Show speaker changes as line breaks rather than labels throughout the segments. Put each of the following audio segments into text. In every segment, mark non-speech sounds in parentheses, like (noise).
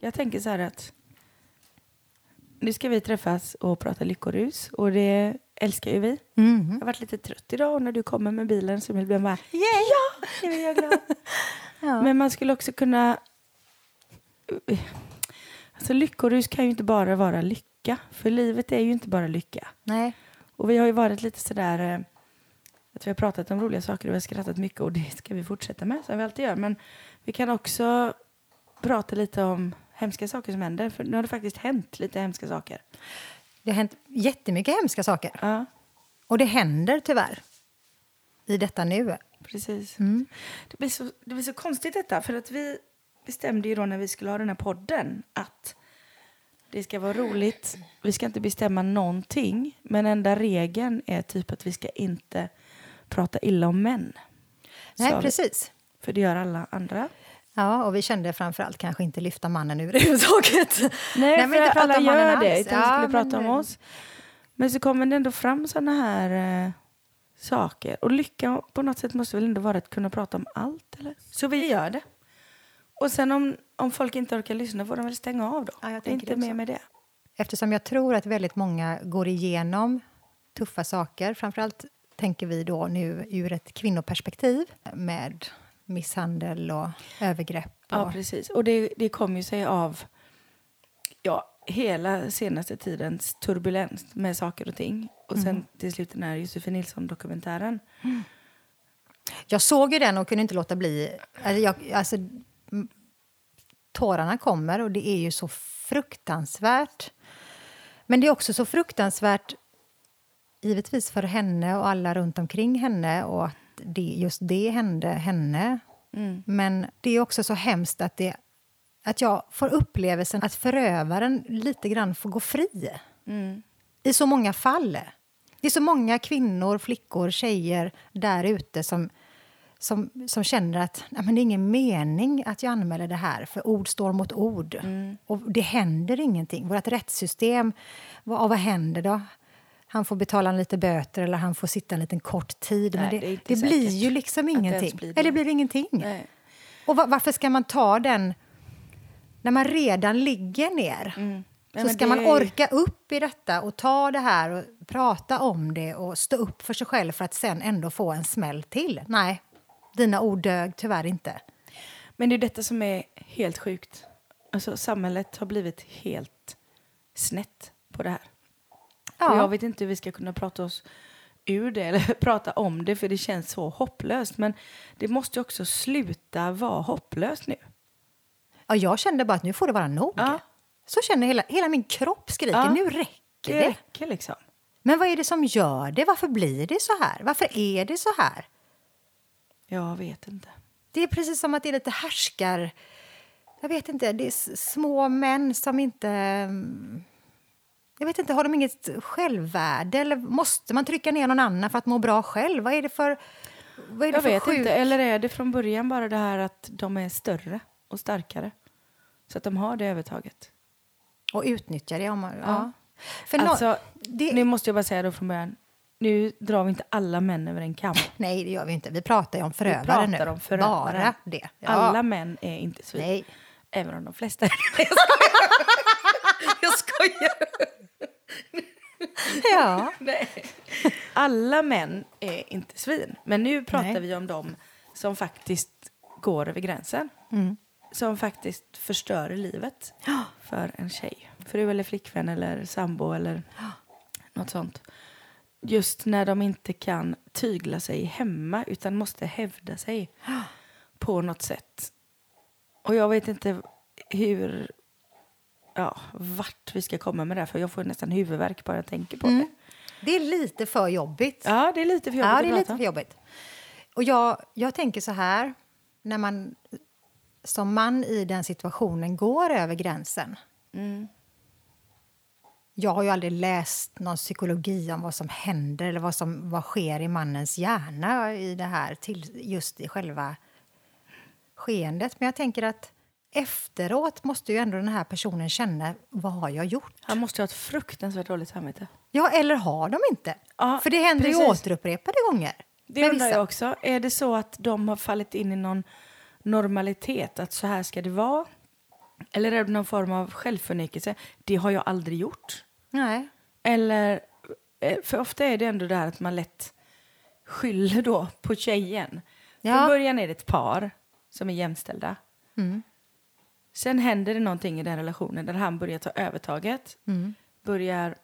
Jag tänker så här att nu ska vi träffas och prata lyckorus och det älskar ju vi.
Mm.
Jag har varit lite trött idag och när du kommer med bilen så blir jag bara
Yay!
ja, nu är jag glad. (laughs)
Ja.
Men man skulle också kunna... Alltså lyckorus kan ju inte bara vara lycka, för livet är ju inte bara lycka.
Nej.
Och vi har ju varit lite sådär... eh, Att vi har pratat om roliga saker och vi har skrattat mycket och det ska vi fortsätta med som vi alltid gör. Men vi kan också prata lite om hemska saker som händer. För nu har det faktiskt hänt lite hemska saker.
Det har hänt jättemycket hemska saker.
Ja,
Och det händer tyvärr i detta nu.
precis.
Mm.
Det, blir så, det blir så konstigt detta. För att vi bestämde ju då när vi skulle ha den här podden att det ska vara roligt. Vi ska inte bestämma någonting. Men enda regeln är typ att vi ska inte prata illa om män.
Nej,
vi.
precis.
För det gör alla andra.
Ja, och vi kände framförallt kanske inte lyfta mannen överhuvudtaget. (laughs)
Nej,
men
för
inte
alla gör det. Utan
Ja,
vi skulle prata
men-
om oss. Men så kommer det ändå fram såna här eh, saker. Och lycka på något sätt måste väl ändå vara att kunna prata om allt, eller? Så vi gör det. Och sen om, om folk inte orkar lyssna får de väl stänga av då.
Ja, jag tänker
inte
det
mer med det.
Eftersom jag tror att väldigt många går igenom tuffa saker. Framförallt tänker vi då nu ur ett kvinnoperspektiv med misshandel och övergrepp. Och,
Ja, precis. Och det, det kommer ju sig av ja, hela senaste tidens turbulens med saker och ting. Och sen
Mm.
till slut den här Josefin Nilsson-dokumentären.
Jag såg ju den och kunde inte låta bli. Alltså, jag, alltså, tårarna kommer och det är ju så fruktansvärt. Men det är också så fruktansvärt givetvis för henne och alla runt omkring henne och att det, just det hände henne. Men det är också så hemskt att, det, att jag får upplevelsen att förövaren lite grann får gå fri. I så många fall. Det är så många kvinnor, flickor, tjejer där ute som, som, som känner att Nej, men det är ingen mening att jag anmäler det här, för ord står mot ord. Och det händer ingenting. Vårt rättssystem, vad, vad händer då? Han får betala en lite böter eller han får sitta en liten kort tid.
Nej,
men
det
det, det, blir ju liksom ingenting.
blir det.
Eller blir ingenting.
Nej.
Och va- varför ska man ta den när man redan ligger ner?
Nej,
Så ska man orka upp i detta och ta det här och prata om det och stå upp för sig själv för att sen ändå få en smäll till. Nej, dina ord dög tyvärr inte.
Men det är detta som är helt sjukt. Alltså, samhället har blivit helt snett på det här. Och jag vet inte hur vi ska kunna prata oss ur det eller (laughs) prata om det för det känns så hopplöst. Men det måste också sluta vara hopplöst nu.
Ja, jag kände bara att nu får det vara nog.
Ja.
Så känner hela, hela min kropp skriker,
Ja.
nu räcker
Det
det.
räcker liksom.
Men vad är det som gör det? Varför blir det så här? Varför är det så här?
Jag vet inte.
Det är precis som att det är lite härskar... Jag vet inte, det är små män som inte... mm, Jag vet inte, har de inget självvärde? Eller måste man trycka ner någon annan för att må bra själv? Vad är det för... Vad är det
Jag
för
vet
sjuk-
inte. Eller är det från början bara det här att de är större och starkare? Så att de har det övertaget.
Och utnyttja det. Om man, ja.
Ja.
För
Alltså,
det,
nu måste jag bara säga då från början. Nu drar vi inte alla män över en kam. (laughs)
Nej, det gör vi inte. Vi pratar ju om förövare nu.
pratar om förövaren.
Bara det. Ja.
Alla män är inte svin.
Nej.
Även om de flesta är det. (laughs) Jag skojar.
Ja.
Nej. Alla män är inte svin. Men nu pratar
Nej.
vi om dem som faktiskt går över gränsen.
Mm.
Som faktiskt förstör livet för en tjej. Fru eller flickvän eller sambo eller något sånt. Just när de inte kan tygla sig hemma utan måste hävda sig på något sätt. Och jag vet inte hur, ja, vart vi ska komma med det här för jag får nästan huvudvärk bara jag tänker på det.
Det är lite för jobbigt.
Ja, det är lite för jobbigt
Ja, det är lite för jobbigt. Och jag, jag tänker så här, när man som man i den situationen går över gränsen.
Mm.
Jag har ju aldrig läst någon psykologi om vad som händer eller vad som vad sker i mannens hjärna i det här, till, just i själva skeendet. Men jag tänker att efteråt måste ju ändå den här personen känna vad har jag gjort?
Han måste ha ett fruktansvärt dåligt samvete.
Ja, eller har de inte?
Ja,
För det händer ju
precis.
återupprepade gånger.
Det undrar
vissa.
jag också. Är det så att de har fallit in i någon normalitet, att så här ska det vara? Eller är det någon form av självförnekelse? Det har jag aldrig gjort.
Nej.
Eller, eh, för ofta är det ändå det här att man lätt skyller då på tjejen.
Ja.
Från början är det ett par som är jämställda.
Mm.
Sen händer det någonting i den relationen där han börjar ta övertaget.
Mm.
Börjar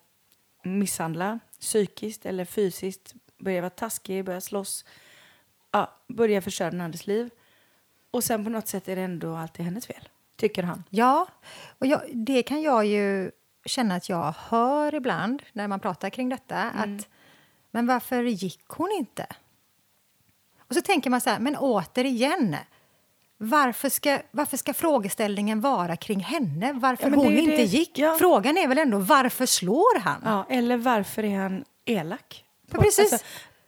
misshandla psykiskt eller fysiskt. Börjar vara taskig, börjar slåss. Ja, börjar förstöra den andres liv. Och sen på något sätt är det ändå alltid hennes fel, tycker han.
Ja, och jag, det kan jag ju känna att jag hör ibland när man pratar kring detta. Att, men varför gick hon inte? Och så tänker man så här, men återigen. Varför ska, varför ska frågeställningen vara kring henne? Varför
Ja, det
hon
ju
inte
det-
gick?
ja.
Frågan är väl ändå varför slår han?
Ja, eller varför är han elak?
Ja, precis.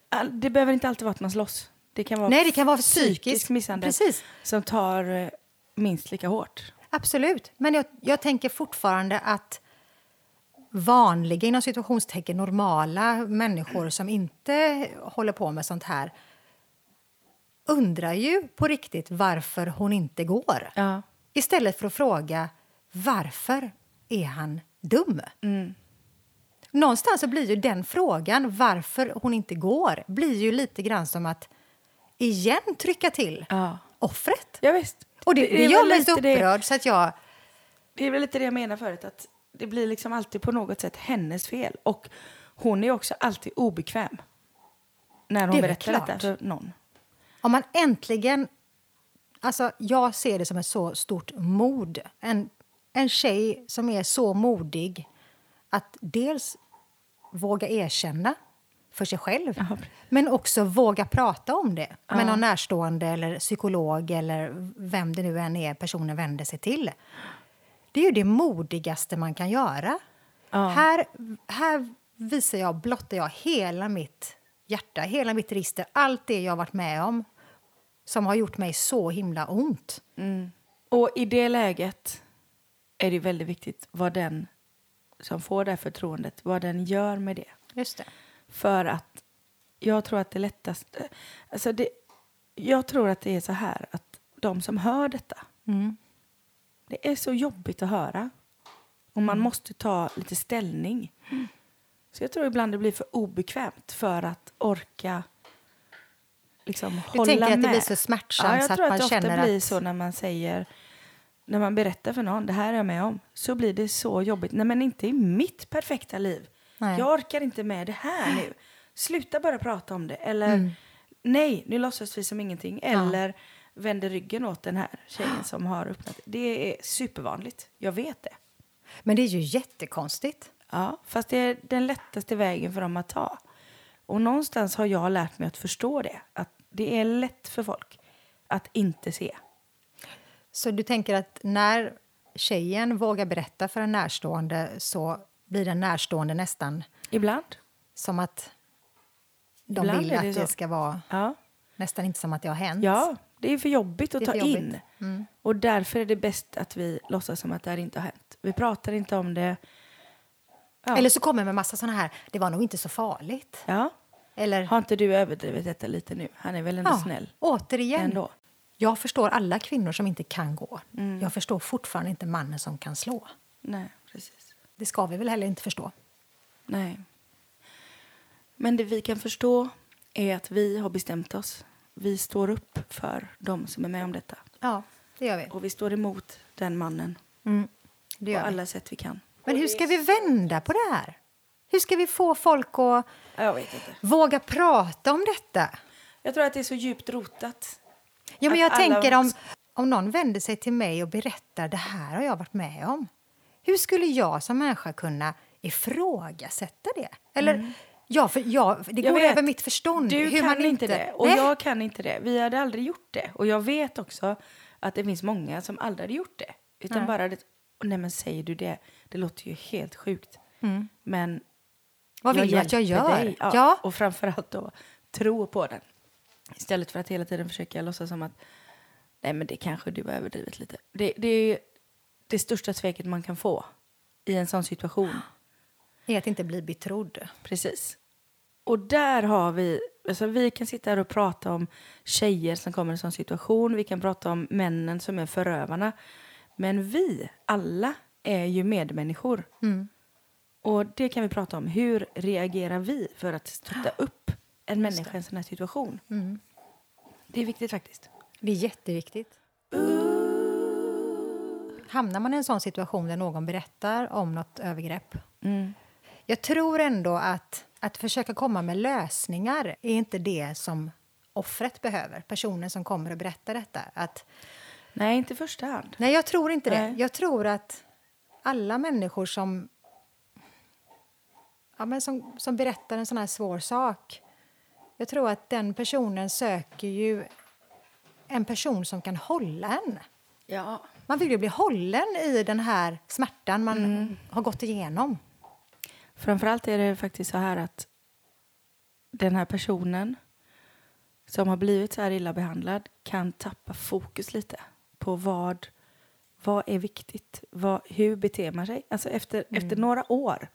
all- det behöver inte alltid vara att man slåss. Det kan vara,
Nej, det kan vara
psykisk
psykisk
misshandel
Precis.
som tar eh, minst lika hårt.
Absolut. Men jag, jag tänker fortfarande att vanliga, inom situationstecken normala människor som inte håller på med sånt här undrar ju på riktigt varför hon inte går.
Ja.
Istället för att fråga varför är han dum?
Mm.
Någonstans så blir ju den frågan, varför hon inte går, blir ju lite grann som att igen trycka till
Ja.
offret.
Ja, visst.
Och det,
Det-
det,
det är
gör
väl
mig så
lite det-
upprörd så att jag...
Det är väl lite det jag menar förut, att det blir liksom alltid på något sätt hennes fel. Och hon är också alltid obekväm när
Det
hon
väl
berättar
klart.
detta för någon.
Om man äntligen... Alltså, jag ser det som ett så stort mod. En, en tjej som är så modig att dels våga erkänna för sig själv
Ja.
men också våga prata om det
Ja.
med någon närstående eller psykolog eller vem det nu än är personen vänder sig till. Det är ju det modigaste man kan göra.
Ja.
Här, här visar jag, blottar jag hela mitt hjärta, hela mitt register, allt det jag har varit med om som har gjort mig så himla ont.
Och i det läget är det väldigt viktigt vad den som får det här förtroendet, vad den gör med det.
Just det.
För att jag tror att det lättaste... Alltså det, jag tror att det är så här att de som hör detta,
Mm.
det är så jobbigt att höra. Och man måste ta lite ställning. Så jag tror ibland det blir för obekvämt för att orka liksom
Du
hålla
tänker att det
med.
blir så smärtsamt
ja, jag
så att
tror
man
att det ofta blir så när man säger när man berättar för någon, det här är jag med om, så blir det så jobbigt. Nej men inte i mitt perfekta liv.
Nej.
Jag orkar inte med det här nu. Sluta bara prata om det. Eller
Mm.
nej, nu låtsas vi som ingenting. Eller vänder ryggen åt den här tjejen som har öppnat. Det är supervanligt. Jag vet det.
Men det är ju jättekonstigt.
Ja, fast det är den lättaste vägen för dem att ta. Och någonstans har jag lärt mig att förstå det. Att det är lätt för folk att inte se.
Så du tänker att när tjejen vågar berätta för en närstående så blir den närstående nästan
Ibland.
som att de
Ibland
vill
är
att
det
det,
så.
ska vara
Ja.
nästan inte som att det har hänt.
ja, det är för jobbigt att
Det
ta
för
in.
jobbigt. Mm.
Och därför är det bäst att vi låtsas som att det här inte har hänt. Vi pratar inte om det. Ja.
Eller så kommer med massa såna här, det var nog inte så farligt.
ja.
Eller,
Har inte du överdrivit detta lite nu? Han är väl ändå
ja,
snäll?
återigen.
Ändå.
Jag förstår alla kvinnor som inte kan gå.
Mm.
Jag förstår fortfarande inte mannen som kan slå.
Nej, precis.
Det ska vi väl heller inte förstå.
Nej. Men det vi kan förstå är att vi har bestämt oss. Vi står upp för de som är med om detta.
Ja, det gör vi.
Och vi står emot den mannen
Mm, det
på
gör vi.
alla sätt vi kan.
Men hur ska vi vända på det här? Hur ska vi få folk att våga prata om detta?
Jag tror att det är så djupt rotat.
Ja, men jag
alla-
tänker om, om någon vänder sig till mig och berättar det här har jag varit med om. Hur skulle jag som människa kunna ifrågasätta det? Eller, ja, för jag, det
Mm. Jag
går
vet.
över mitt förstånd.
Du
hur
kan
man
inte det och
Nej.
jag kan inte det. Vi hade aldrig gjort det. Och jag vet också att det finns många som aldrig hade gjort det. Utan
Nej.
bara det, nej men säger du det, det låter ju helt sjukt. Men
Mm. Vad vill du att jag gör?
dig. Ja,
Ja.
Och framförallt då tro på den. Istället för att hela tiden försöka låtsas som att nej men det kanske du har överdrivit lite. Det, det är det största sveket man kan få i en sån situation. (gasps)
Är att inte bli betrodd.
Precis. Och där har vi, alltså vi kan sitta här och prata om tjejer som kommer i en sån situation, vi kan prata om männen som är förövarna. Men vi, alla, är ju medmänniskor. Och det kan vi prata om. Hur reagerar vi för att stötta (gasps) upp en människa i en sån här situation? Det är viktigt faktiskt.
Det är jätteviktigt. Hamnar man i en sån situation där någon berättar om något övergrepp jag tror ändå att, att försöka komma med lösningar är inte det som offret behöver. Personen som kommer och berättar detta. Att,
Nej, inte i första hand.
nej, jag tror inte det.
Nej.
Jag tror att alla människor som, ja, men som, som berättar en sån här svår sak jag tror att den personen söker ju en person som kan hålla en.
Ja.
Man vill ju bli hållen i den här smärtan man har gått igenom.
Framförallt är det faktiskt så här att den här personen som har blivit så här illa behandlad kan tappa fokus lite på vad, vad är viktigt. Vad, hur beter man sig? Alltså efter, efter några år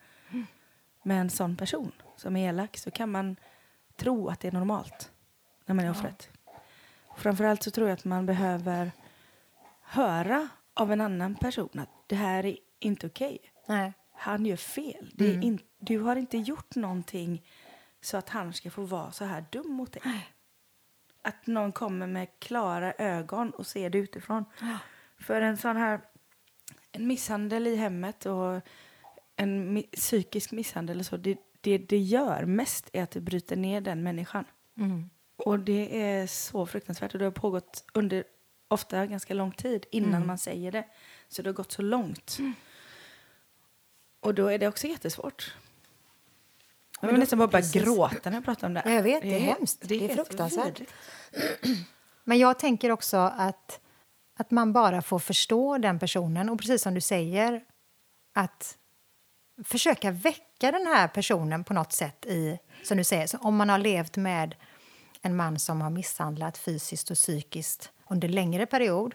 med en sån person som är elak så kan man tro att det är normalt när man är offret. Och framförallt så tror jag att man behöver höra av en annan person att det här är inte okej
Nej.
han gör fel. Det är in, du har inte gjort någonting så att han ska få vara så här dum mot dig. Att någon kommer med klara ögon och ser det utifrån. För en sån här en misshandel i hemmet och en mi- psykisk misshandel så, det, det det gör mest är att det bryter ner den människan. Och det är så fruktansvärt och det har pågått under ofta ganska lång tid innan man säger det. Så det har gått så långt. Och då är det också jättesvårt. Jag vill nästan bara börja gråta när jag pratar om det.
Ja, jag vet, det är hemskt. Det är
helt
fruktansvärt.
vidrigt.
Men jag tänker också att, att man bara får förstå den personen och precis som du säger att försöka väcka den här personen på något sätt i, som du säger, så om man har levt med en man som har misshandlat fysiskt och psykiskt under längre period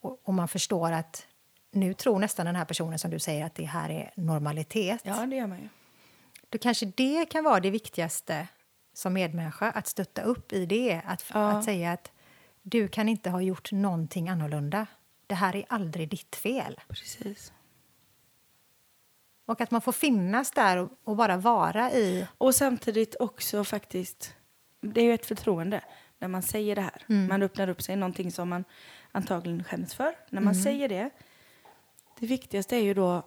och, och man förstår att nu tror nästan den här personen som du säger att det här är normalitet.
Ja, det gör man ju.
Då kanske det kan vara det viktigaste som medmänniska, att stötta upp i det. Att,
Ja.
att säga att du kan inte ha gjort någonting annorlunda. Det här är aldrig ditt fel.
Precis.
Och att man får finnas där och, och bara vara i...
Och samtidigt också faktiskt, det är ju ett förtroende när man säger det här. Man öppnar upp sig, någonting som man antagligen skäms för. När man säger det, det viktigaste är ju då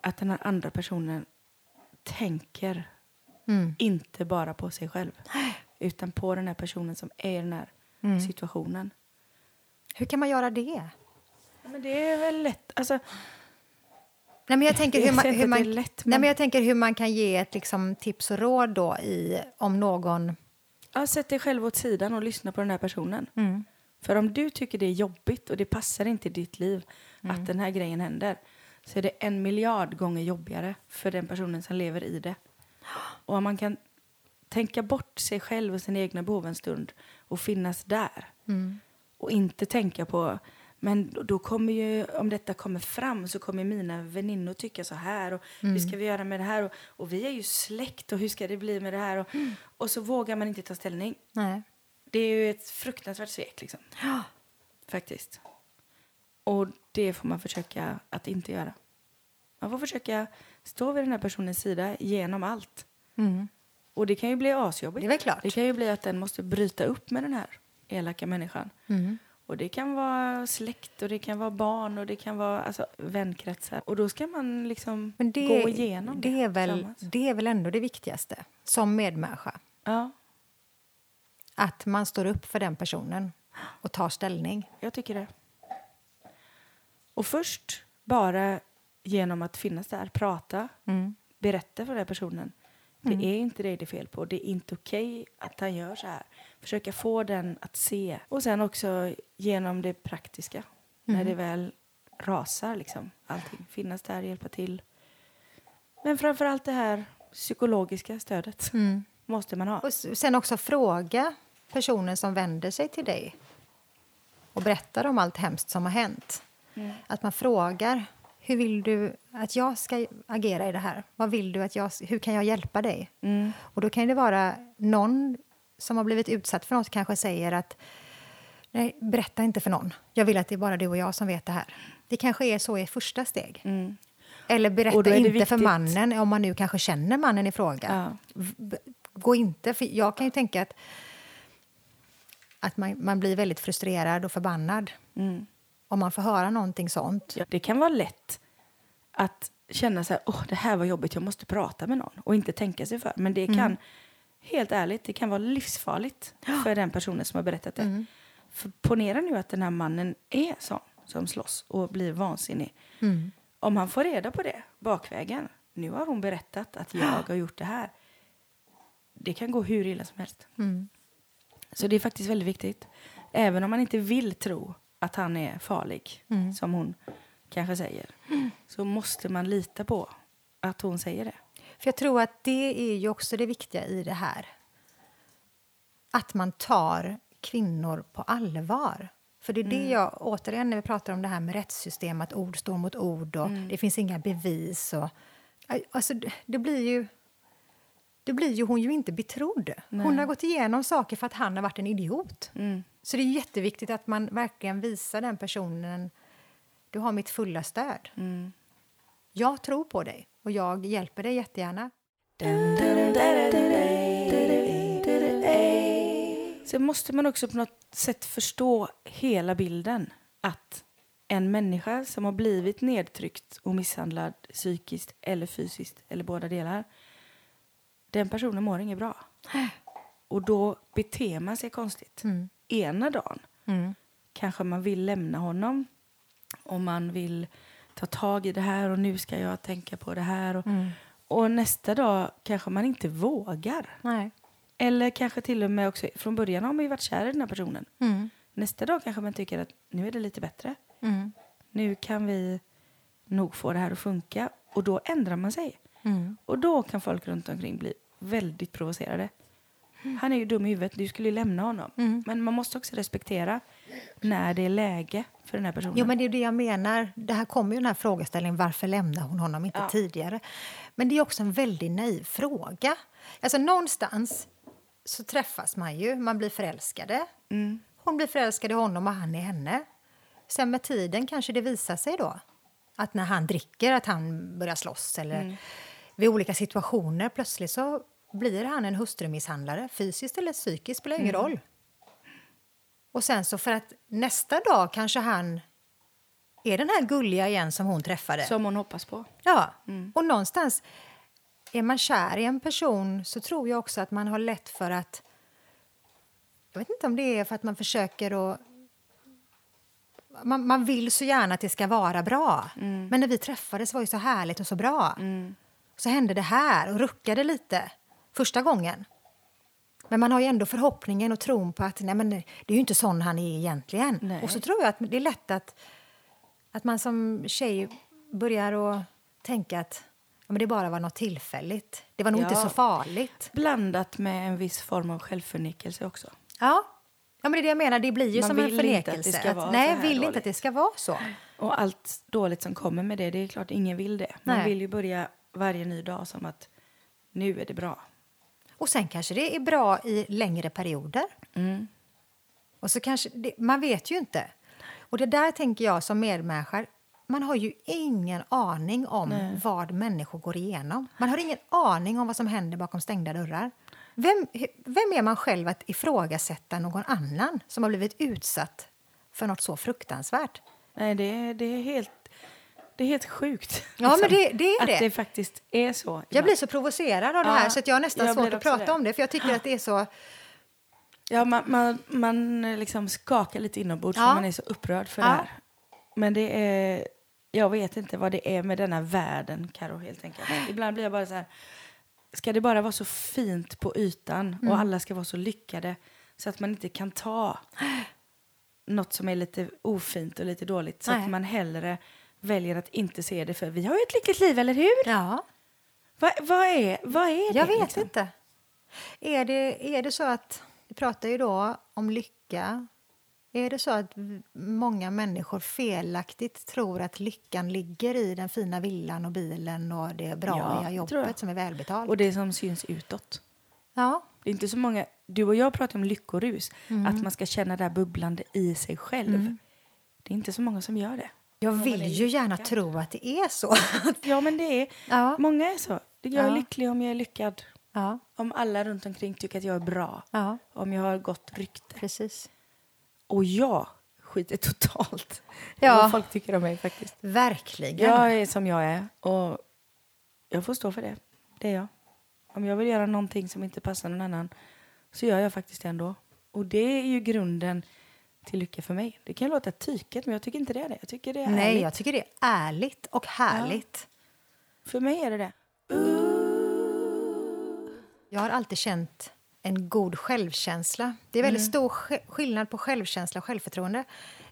att den här andra personen tänker inte bara på sig själv. Utan på den här personen som är i den här situationen.
Hur kan man göra det?
Ja, Men det är väl lätt, alltså
Nej, men jag tänker hur man, hur man,
lätt,
nej,
men-
men jag tänker hur man kan ge ett liksom, tips och råd då i, om någon...
Ja, sätt dig själv åt sidan och lyssna på den här personen. För om du tycker det är jobbigt och det passar inte i ditt liv att den här grejen händer så är det en miljard gånger jobbigare för den personen som lever i det. Och om man kan tänka bort sig själv och sina egna behov en stund och finnas där och inte tänka på men då- kommer ju, om detta kommer fram så kommer mina väninnor tycka så här och hur ska vi göra med det här och, och vi är ju släkt och hur ska det bli med det här och, och så vågar man inte ta ställning.
Nej.
Det är ju ett fruktansvärt svek liksom. Faktiskt. Och det får man försöka att inte göra. Man får försöka stå vid den här personens sida genom allt. Och det kan ju bli asjobbigt.
Det är klart.
Det kan ju bli att den måste bryta upp med den här elaka människan. Och det kan vara släkt och det kan vara barn och det kan vara alltså, vänkretsar. Och då ska man liksom
det,
gå igenom det,
det, är väl, det är väl ändå det viktigaste som medmänniska.
Ja,
Att man står upp för den personen och tar ställning.
jag tycker det. Och först bara genom att finnas där, prata, berätta för den här personen. Det är inte det det är fel på. Det är inte okej att han gör så här. Försöka få den att se. Och sen också genom det praktiska. När det väl rasar liksom. Allting. Finnas där, hjälpa till. Men framför allt det här psykologiska stödet. Måste man ha.
Och sen också fråga personen som vänder sig till dig och berättar om allt hemskt som har hänt. Att man frågar Hur vill du att jag ska agera i det här? Vad vill du att jag, hur kan jag hjälpa dig?
Mm.
Och då kan det vara någon som har blivit utsatt för något kanske säger att nej, berätta inte för någon. Jag vill att det är bara du och jag som vet det här. Det kanske är så i första steg.
Mm.
Eller berätta inte för
viktigt-
mannen, om man nu kanske känner mannen i fråga.
Ja.
Gå inte, för jag kan ju tänka att, att man, man blir väldigt frustrerad och förbannad
Mm.
om man får höra någonting sånt.
Ja, det kan vara lätt att känna så här, åh det här var jobbigt, jag måste prata med någon och inte tänka sig för. Men det kan, helt ärligt, det kan vara livsfarligt för den personen som har berättat det. För ponera nu att den här mannen är sån som slåss och blir vansinnig. Om han får reda på det bakvägen, nu har hon berättat att jag har gjort det här. Det kan gå hur illa som helst. Så det är faktiskt väldigt viktigt. Även om man inte vill tro att han är farlig, som hon kanske säger, så måste man lita på att hon säger det.
För jag tror att det är ju också det viktiga i det här. Att man tar kvinnor på allvar. För det är det jag, återigen när vi pratar om det här med rättssystem, att ord står mot ord och det finns inga bevis. Och, alltså, det- blir ju... Det blir ju hon ju inte betrodd. Hon har gått igenom saker för att han har varit en idiot. Så det är jätteviktigt att man verkligen visar den personen du har mitt fulla stöd. Jag tror på dig och jag hjälper dig jättegärna.
Sen måste man också på något sätt förstå hela bilden. Att en människa som har blivit nedtryckt och misshandlad psykiskt eller fysiskt eller båda delar. Den personen mår inget bra. Och då beter man sig konstigt. Ena dagen kanske man vill lämna honom och man vill ta tag i det här och nu ska jag tänka på det här. Och, och nästa dag kanske man inte vågar.
Nej.
Eller kanske till och med också, från början har man ju varit kär i den här personen. Nästa dag kanske man tycker att nu är det lite bättre. Nu kan vi nog få det här att funka. Och då ändrar man sig. Och då kan folk runt omkring bli väldigt provocerade. Han är ju dum i huvudet, du skulle ju lämna honom. Men man måste också respektera när det är läge för den här personen.
Jo, men det är det jag menar. Det här kommer ju den här frågeställningen, varför lämnar hon honom inte
Ja.
tidigare? Men det är också en väldigt naiv fråga. Alltså någonstans så träffas man ju, man blir förälskade. Hon blir förälskad i honom och han i henne. Sen med tiden kanske det visar sig då att när han dricker att han börjar slåss eller vid olika situationer plötsligt så blir han en hustrumisshandlare, fysiskt eller psykiskt spelar ingen roll. Och sen så för att nästa dag kanske han är den här gulliga igen som hon träffade.
Som hon hoppas på.
Ja, och någonstans är man kär i en person så tror jag också att man har lätt för att... Jag vet inte om det är för att man försöker att... Man, man vill så gärna att det ska vara bra. Men när vi träffades var det så härligt och så bra. Så hände det här och ruckade lite första gången. Men man har ju ändå förhoppningen och tron på att nej, men det är ju inte sån han är egentligen.
Nej.
Och så tror jag att det är lätt att, att man som tjej börjar att tänka att ja, men det bara var något tillfälligt. Det var nog inte
Ja.
så farligt.
Blandat med en viss form av självförnekelse också.
Ja. ja, men det är det jag menar. Det blir ju
Man
som en
inte att
förnekelse. Att-
vara
nej, vill inte
dåligt.
att det ska vara så.
Och allt dåligt som kommer med det, det är klart ingen vill det. Man
Nej.
vill ju börja varje ny dag som att nu är det bra.
Och sen kanske det är bra i längre perioder.
Mm.
Och så kanske det, man vet ju inte. Och det där tänker jag som medmänniska, man har ju ingen aning om vad människor går igenom. Man har ingen aning om vad som händer bakom stängda dörrar. Vem, vem är man själv att ifrågasätta någon annan som har blivit utsatt för något så fruktansvärt?
Nej, det det är helt... Det är helt sjukt.
Ja, men det- det är
att
det.
det faktiskt är så.
Jag
ibland.
blir så provocerad av det
Ja,
här så att jag har nästan
jag
svårt att prata
det.
om det för jag tycker att det är så...
Ja, man, man, man eh, liksom skakar lite inombords
Ja.
för man är så upprörd för
Ja.
det här. Men det är... Jag vet inte vad det är med denna världen, Karo, helt enkelt. Ibland blir jag bara så här... Ska det bara vara så fint på ytan
Mm.
och alla ska vara så lyckade så att man inte kan ta (gasps) något som är lite ofint och lite dåligt så
Nej.
att man hellre väljer att inte se det för vi har ju ett lyckligt liv, eller hur?
Ja.
Vad, vad, är, vad är det?
Jag vet
liksom?
inte. Är det, är det så att... Vi pratar ju då om lycka Är det så att många människor felaktigt tror att lyckan ligger i den fina villan och bilen och det bra
Ja,
jobbet som är välbetalt?
Och det som syns utåt.
Ja,
Det är inte så många, du och jag pratar om lyckorus,
Mm.
att man ska känna det här bubblande i sig själv. Det är inte så många som gör det.
Jag vill ju gärna tro att det är så. (laughs)
Ja men det är,
ja.
många är så. Jag är
Ja.
lycklig om jag är lyckad. Om alla runt omkring tycker att jag är bra. Om jag har gott rykte.
precis.
Och jag skiter totalt
Ja.
vad folk tycker om mig faktiskt.
Verkligen.
Jag är som jag är och jag får stå för det. Det är jag. Om jag vill göra någonting som inte passar någon annan så gör jag faktiskt det ändå. Och det är ju grunden till lycka för mig. Det kan låta tyket men jag tycker inte det är det. Jag tycker det är
Nej,
ärligt.
jag tycker det är ärligt och härligt.
För mig är det det.
Jag har alltid känt en god självkänsla. Det är väldigt
Mm.
stor sk- skillnad på självkänsla och självförtroende.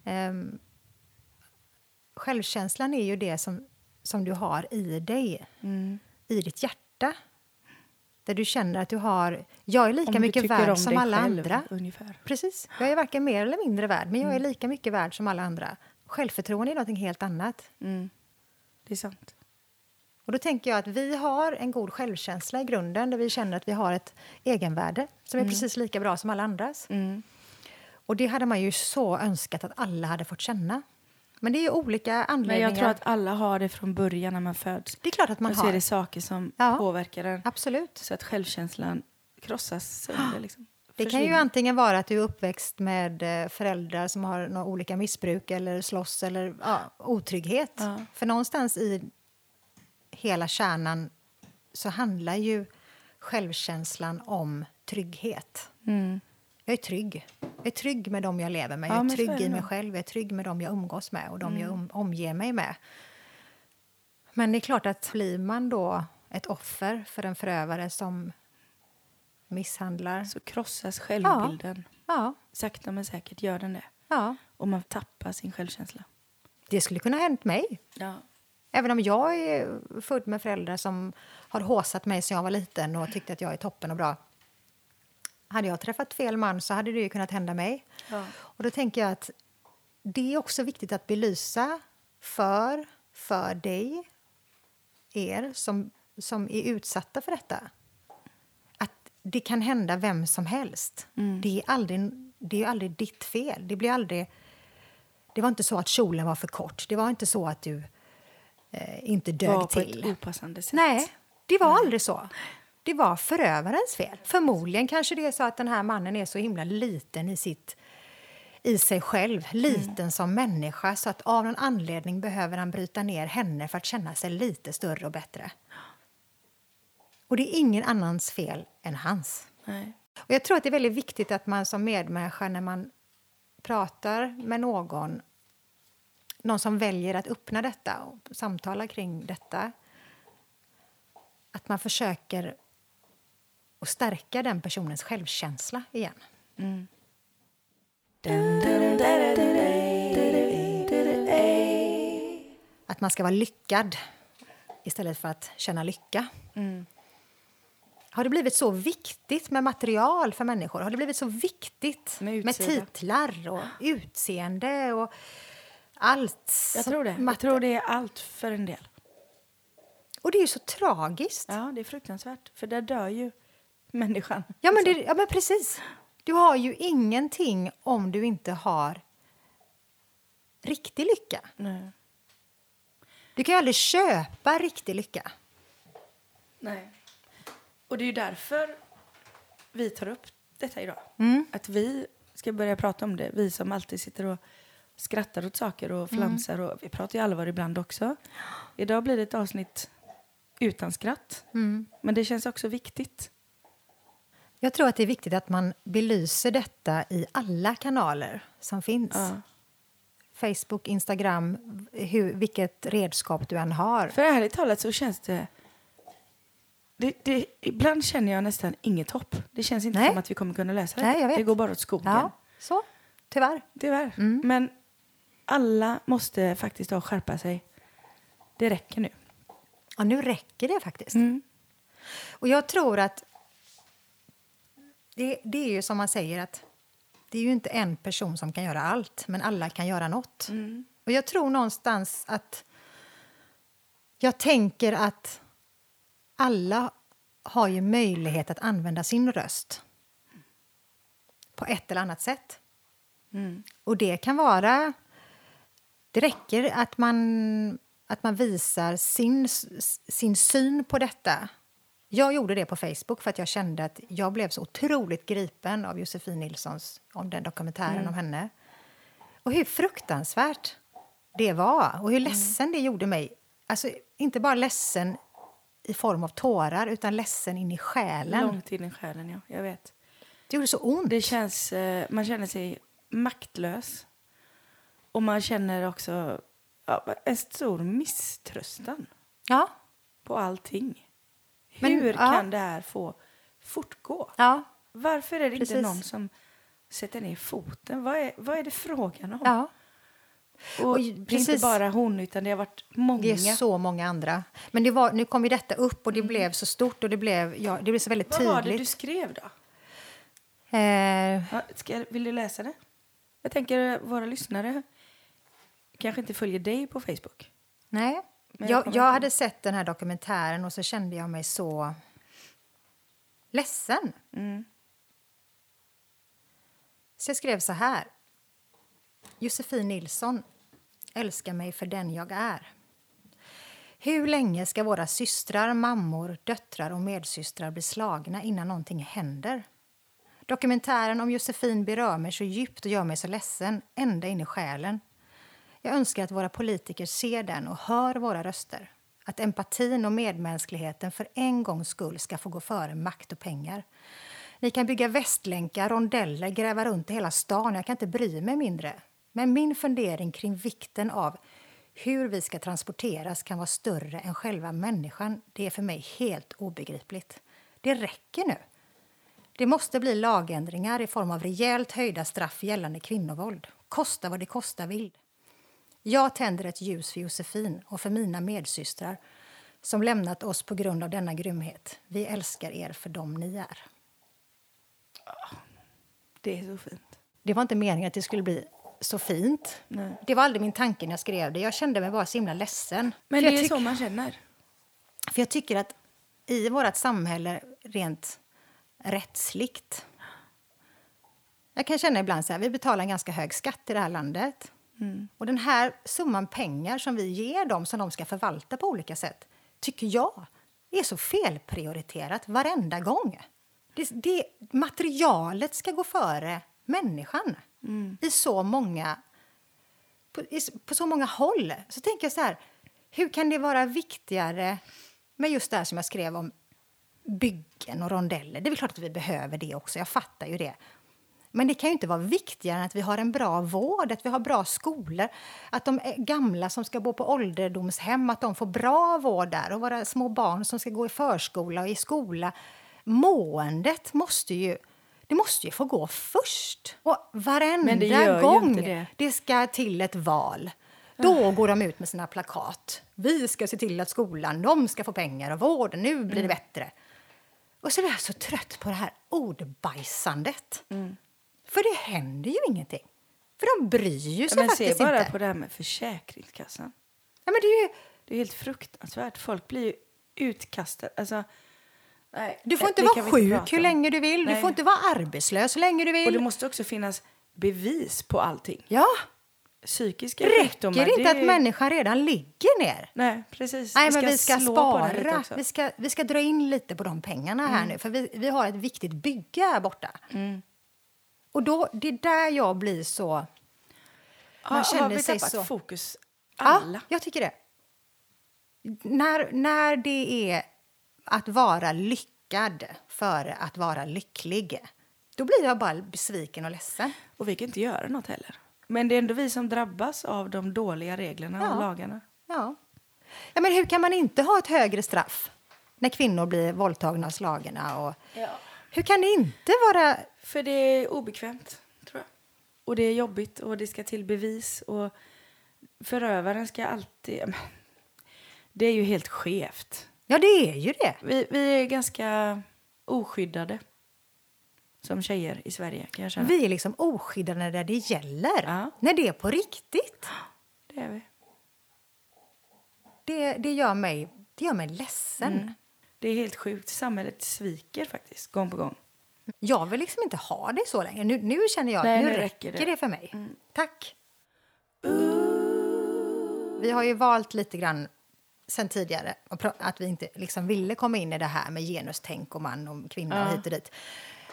Ehm, självkänslan är ju det som, som du har i dig,
Mm.
i ditt hjärta. Där du känner att du har... Jag är lika mycket värd
om
som alla
själv,
andra.
Ungefär.
Precis. Jag är varken mer eller mindre värd, men jag är
Mm.
lika mycket värd som alla andra. Självförtroende är något helt annat.
Mm. Det är sant.
Och då tänker jag att vi har en god självkänsla i grunden där vi känner att vi har ett egenvärde som är precis lika bra som alla andras.
Mm.
Och det hade man ju så önskat att alla hade fått känna. Men det är ju olika
Men
anledningar.
jag tror att alla har det från början när man föds.
Det är klart att man
och så är
har.
det saker som
Ja.
påverkar den.
Absolut.
Så att självkänslan krossas sönder. Liksom. (gasps)
Det kan ju antingen vara att du är uppväxt med eh, föräldrar som har några olika missbruk eller slåss eller ja, otrygghet.
Ja.
För någonstans i hela kärnan så handlar ju självkänslan om trygghet.
Mm.
Jag är trygg. Jag är trygg med dem jag lever med.
Ja,
Jag är
är
trygg i mig själv. Jag är trygg med dem jag umgås med och dem jag
Mm.
om, omger mig med. Men det är klart att blir man då ett offer för en förövare som misshandlar...
Så krossas självbilden.
Ja,
Sakta men säkert gör den det.
ja.
Och man tappar sin självkänsla.
Det skulle kunna ha hänt mig.
Ja.
Även om jag är född med föräldrar som har håsat mig sedan jag var liten och tyckte att jag är toppen och bra. Hade jag träffat fel man så hade det ju kunnat hända mig.
Ja.
Och då tänker jag att det är också viktigt att belysa för, för dig, er som, som är utsatta för detta. Att det kan hända vem som helst. Det, är aldrig, det är aldrig ditt fel. Det, blir aldrig, det var inte så att kjolen var för kort. Det var inte så att du eh, inte dög
Var på
till. Nej, det var aldrig så. Det var förövarens fel. Förmodligen kanske det är så att den här mannen är så himla liten i sitt i sig själv, liten som människa så att av någon anledning behöver han bryta ner henne för att känna sig lite större och bättre. Och det är ingen annans fel än hans.
Nej.
Och jag tror att det är väldigt viktigt att man som medmänniska när man pratar med någon någon som väljer att öppna detta och samtala kring detta att man försöker att stärka den personens självkänsla igen.
Mm.
Att man ska vara lyckad istället för att känna lycka.
Mm.
Har det blivit så viktigt med material för människor? Har det blivit så viktigt
Med
med, titlar och utseende och allt?
Jag tror det. Jag tror det är allt för en del.
Och det är ju så tragiskt. Ja,
det är fruktansvärt. För där dör ju människan.
men, det, ja men precis. Du har ju ingenting om du inte har riktig lycka.
Nej.
Du kan ju aldrig köpa riktig lycka.
Nej. Och det är ju därför vi tar upp detta idag.
Mm.
Att vi ska börja prata om det. Vi som alltid sitter och skrattar åt saker och flamsar. Och vi pratar ju allvar ibland också. Idag blir det ett avsnitt utan skratt.
Mm.
Men det känns också viktigt.
Jag tror att det är viktigt att man belyser detta i alla kanaler som finns.
Ja.
Facebook, Instagram, hur, vilket redskap du än har.
För ärligt talat så känns det... Det, det... Ibland känner jag nästan inget hopp. Det känns inte
Nej.
som att vi kommer kunna lösa det.
Nej.
Det går bara åt skogen.
Ja, så. Tyvärr.
Tyvärr.
Mm.
Men alla måste faktiskt då skärpa sig. Det räcker nu.
Ja, nu räcker det faktiskt.
Mm.
Och jag tror att det, det är ju som man säger att det är ju inte en person som kan göra allt, men alla kan göra något.
Mm.
Och jag tror någonstans att... Jag tänker att alla har ju möjlighet att använda sin röst på ett eller annat sätt.
Mm.
Och det kan vara... Det räcker att man, att man visar sin, sin syn på detta. Jag gjorde det på Facebook för att jag kände att jag blev så otroligt gripen av Josefin Nilssons om den dokumentären om henne. Och hur fruktansvärt det var och hur ledsen det gjorde mig. Alltså, inte bara ledsen i form av tårar, utan ledsen in i själen.
Långt in i själen, ja. Jag vet.
Det gjorde så ont.
Det känns, eh, man känner sig maktlös. Och man känner också ja, en stor misströstan
Ja.
på allting.
Men,
Hur
ja.
kan det här få fortgå?
Ja.
Varför är det
Precis.
inte någon som sätter ner foten? Vad är, vad är det frågan om?
ja.
och
och
det är inte bara hon, utan det har varit många.
Det är så många andra. Men det var, nu kom ju detta upp och det blev så stort och det blev, ja, det blev så väldigt
Mm. Vad var
tydligt.
det du skrev då?
Eh,
Ja, jag- vill du läsa det? Jag tänker våra lyssnare kanske inte följer dig på Facebook.
nej,
jag
jag, hade sett den här dokumentären och så kände jag mig så ledsen.
Mm.
Så jag skrev så här. Josefin Nilsson älskar mig för den jag är. Hur länge ska våra systrar, mammor, döttrar och medsystrar bli slagna innan någonting händer? Dokumentären om Josefin berör mig så djupt och gör mig så ledsen, ända in i själen. Jag önskar att våra politiker ser den och hör våra röster. Att empatin och medmänskligheten för en gångs skull ska få gå före makt och pengar. Ni kan bygga västlänkar, rondeller, gräva runt i hela stan. Jag kan inte bry mig mindre. Men min fundering kring vikten av hur vi ska transporteras kan vara större än själva människan. Det är för mig helt obegripligt. Det räcker nu. Det måste bli lagändringar i form av rejält höjda straff gällande kvinnovåld. Kosta vad det kosta vill. Jag tänder ett ljus för Josefin och för mina medsystrar som lämnat oss på grund av denna grymhet. Vi älskar er för dem ni är.
Det är så fint.
Det var inte meningen att det skulle bli så fint.
Nej.
Det var aldrig min tanke när jag skrev det. Jag kände mig bara så himla ledsen.
Men det är så man känner.
för jag tycker att i vårt samhälle rent rättsligt jag kan känna ibland så här, vi betalar en ganska hög skatt i det här landet. Och den här summan pengar som vi ger dem som de ska förvalta på olika sätt tycker jag är så felprioriterat varenda gång. Det, det, materialet ska gå före människan i så många på, i, på så många håll. Så tänker jag så här, hur kan det vara viktigare med just det här som jag skrev om byggen och rondeller? Det är väl klart att vi behöver det också, jag fattar ju det. Men det kan ju inte vara viktigare än att vi har en bra vård, att vi har bra skolor, att de är gamla som ska bo på ålderdomshem, att de får bra vård där och våra små barn som ska gå i förskola och i skola. Måendet måste ju, det måste ju få gå först. Och varenda
det
gång
inte det.
ska till ett val, då går de ut med sina plakat. Vi ska se till att skolan, de ska få pengar och vården, nu blir det bättre. Och så blir jag så trött på det här ordbajsandet. För det händer ju ingenting. För de bryr ju
Ja,
sig
men se
faktiskt
bara
inte.
på det här med Försäkringskassan.
Ja, men det är ju,
Det är helt fruktansvärt. Folk blir ju utkastade. Alltså, nej,
du får inte vara
vi inte
sjuk
prata
hur länge du vill. Du
Nej.
får inte vara arbetslös hur länge du vill.
Och det måste också finnas bevis på allting.
Ja,
Psykiska
räcker
sjukdomar.
det inte
är-
att människan redan ligger ner?
Nej, precis.
Nej, men vi ska spara. Vi ska, vi ska dra in lite på de pengarna här nu, för vi, vi har ett viktigt bygge här borta. Och då, det är där jag blir så... Man
har, har
känner
vi
sig
tappat
så...
fokus? Alla?
Ja, jag tycker det. När, när det är att vara lyckad före att vara lycklig då blir jag bara besviken och ledsen.
Och vi kan inte göra något heller. Men det är ändå vi som drabbas av de dåliga reglerna
Ja.
och lagarna.
Ja. ja, men hur kan man inte ha ett högre straff när kvinnor blir våldtagna och slagna? Och Hur kan det inte vara...
För det är obekvämt, tror jag. Och det är jobbigt och det ska till bevis. Och förövaren ska alltid... Det är ju helt skevt.
Ja, det är ju det.
Vi, vi är ganska oskyddade. som tjejer i Sverige. Kan jag känna.
Vi är liksom oskyddade när det gäller.
Ja.
När det är på riktigt.
Det är vi.
Det, det, gör, mig, det gör mig ledsen.
Mm. Det är helt sjukt. Samhället sviker faktiskt, gång på gång.
Jag vill liksom inte ha det så länge. Nu, nu känner jag
Nej,
nu
nu
räcker det.
det.
för mig. Tack. Vi har ju valt lite grann sen tidigare att vi inte liksom ville komma in i det här med genustänk och man och kvinna och hit och dit.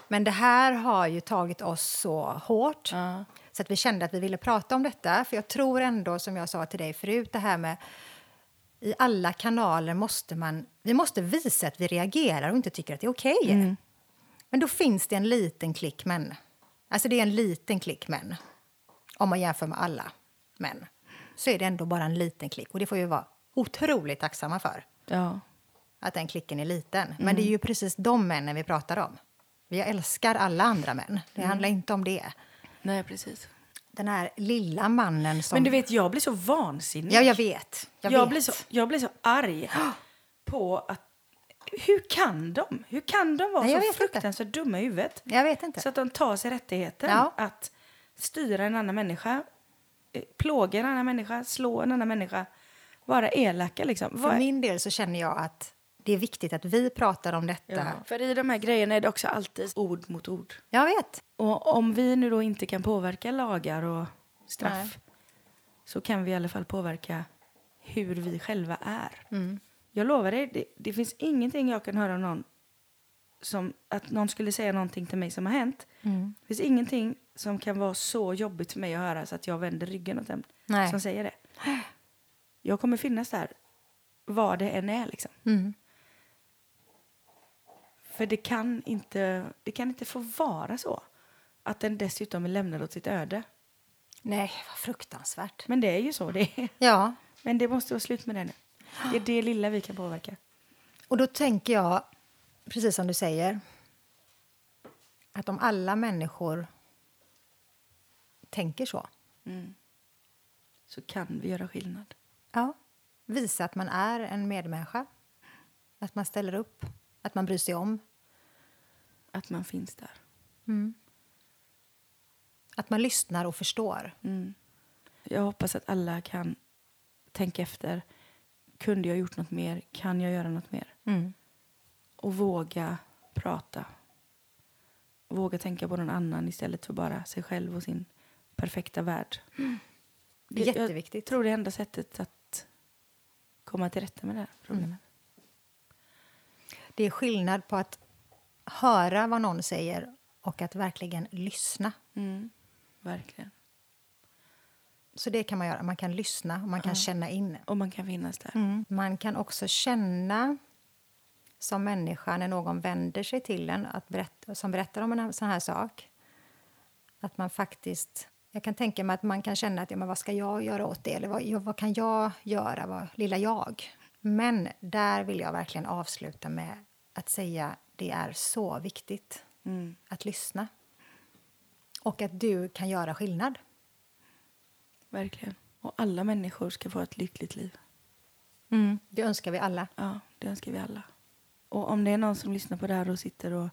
Men det här har ju tagit oss så hårt
Ja.
så att vi kände att vi ville prata om detta. För jag tror ändå, som jag sa till dig förut, det här med i alla kanaler måste man... Vi måste visa att vi reagerar och inte tycker att det är okej. Men då finns det en liten klick män. Alltså det är en liten klick män. Om man jämför med alla män. Så är det ändå bara en liten klick. Och det får vi vara otroligt tacksamma för.
Ja.
Att den klicken är liten. Men det är ju precis de männen vi pratar om. Vi älskar alla andra män. Det handlar inte om det.
Nej, precis.
Den här lilla mannen som...
Men du vet, jag blir så vansinnig.
Ja, jag vet. Jag,
jag,
vet.
Blir så, jag blir så arg på att... Hur kan de? Hur kan de vara
Nej,
så
vet inte.
fruktansvärt dumma i huvudet?
Jag vet inte.
Så att de tar sig rättigheten
Ja.
att styra en annan människa, eh, plåga en annan människa, slå en annan människa, vara elaka liksom.
För
Vad-
min del så känner jag att det är viktigt att vi pratar om detta.
ja. För i de här grejerna är det också alltid ord mot ord.
Jag vet.
Och om vi nu då inte kan påverka lagar och straff
Nej.
så kan vi i alla fall påverka hur vi själva är.
Mm.
Jag lovar dig, det, det finns ingenting jag kan höra av någon som att någon skulle säga någonting till mig som har hänt.
Mm.
Det finns ingenting som kan vara så jobbigt för mig att höra så att jag vänder ryggen åt den
Nej.
som säger det. Jag kommer finnas där vad det än är liksom.
Mm.
För det kan inte, det kan inte få vara så att den dessutom är lämnad åt sitt öde.
Nej, vad fruktansvärt.
Men det är ju så det är.
Ja,
Men det måste vara slut med det nu. Det är det lilla vi kan påverka.
och då tänker jag, precis som du säger, att om alla människor tänker så,
Så kan vi göra skillnad.
ja, visa att man är en medmänniska, att man ställer upp, att man bryr sig om,
Att man finns där.
att man lyssnar och förstår.
Mm. Jag hoppas att alla kan tänka efter. Kunde jag gjort något mer? Kan jag göra något mer?
Mm.
Och våga prata. Våga tänka på någon annan istället för bara sig själv och sin perfekta värld.
Det är jätteviktigt.
Jag tror det är enda sättet att komma till rätta med det här problemet.
Det är skillnad på att höra vad någon säger och att verkligen lyssna.
Mm. Verkligen.
Så det kan man göra. Man kan lyssna och man kan känna in.
Och man kan finnas där.
Mm. Man kan också känna som människa när någon vänder sig till en att berätta, som berättar om en sån här sak. Att man faktiskt... Jag kan tänka mig att man kan känna att ja, men vad ska jag göra åt det? Eller vad, ja, vad kan jag göra, vad, lilla jag? Men där vill jag verkligen avsluta med att säga det är så viktigt
Mm.
att lyssna. Och att du kan göra skillnad.
Verkligen. Och alla människor ska få ett lyckligt liv.
Det önskar vi alla.
Ja, det önskar vi alla. Och om det är någon som lyssnar på det här och sitter och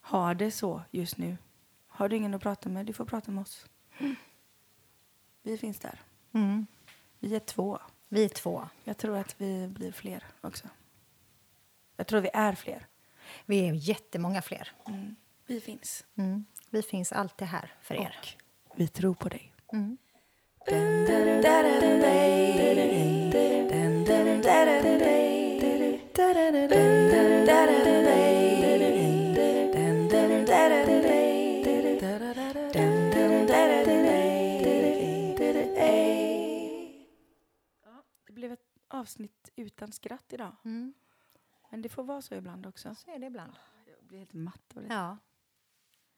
har det så just nu. Har du ingen att prata med, du får prata med oss. Vi finns där.
Mm.
Vi är två.
Vi är två.
Jag tror att vi blir fler också. Jag tror vi är fler.
Vi är jättemånga fler.
Mm. Vi finns.
Mm. Vi finns alltid här för er.
Och vi tror på dig.
Mm.
Det blev ett avsnitt utan skratt idag.
Mm.
Men det får vara så ibland också.
Så är det ibland.
Jag blir helt matt av det.
Ja,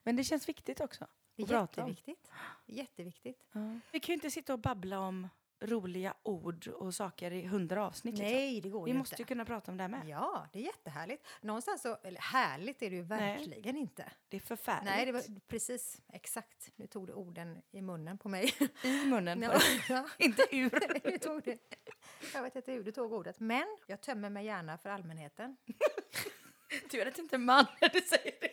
Men det känns viktigt också.
det är jätteviktigt. Jätteviktigt.
Ja. Vi kan ju inte sitta och babbla om roliga ord och saker i hundra avsnitt. liksom.
Nej, det går
Vi
ju
måste ju
inte.
kunna prata om det här med.
Ja, det är jättehärligt. Någonstans så, eller härligt är det ju verkligen inte.
Det är förfärligt.
Nej, det var precis exakt. Nu tog du orden i munnen på mig.
I munnen.
Ja, (laughs)
inte ur. (laughs)
Du tog det. Jag vet inte hur du tog ordet, men jag tömmer mig gärna för allmänheten. (laughs)
Tur att inte man när du säger det.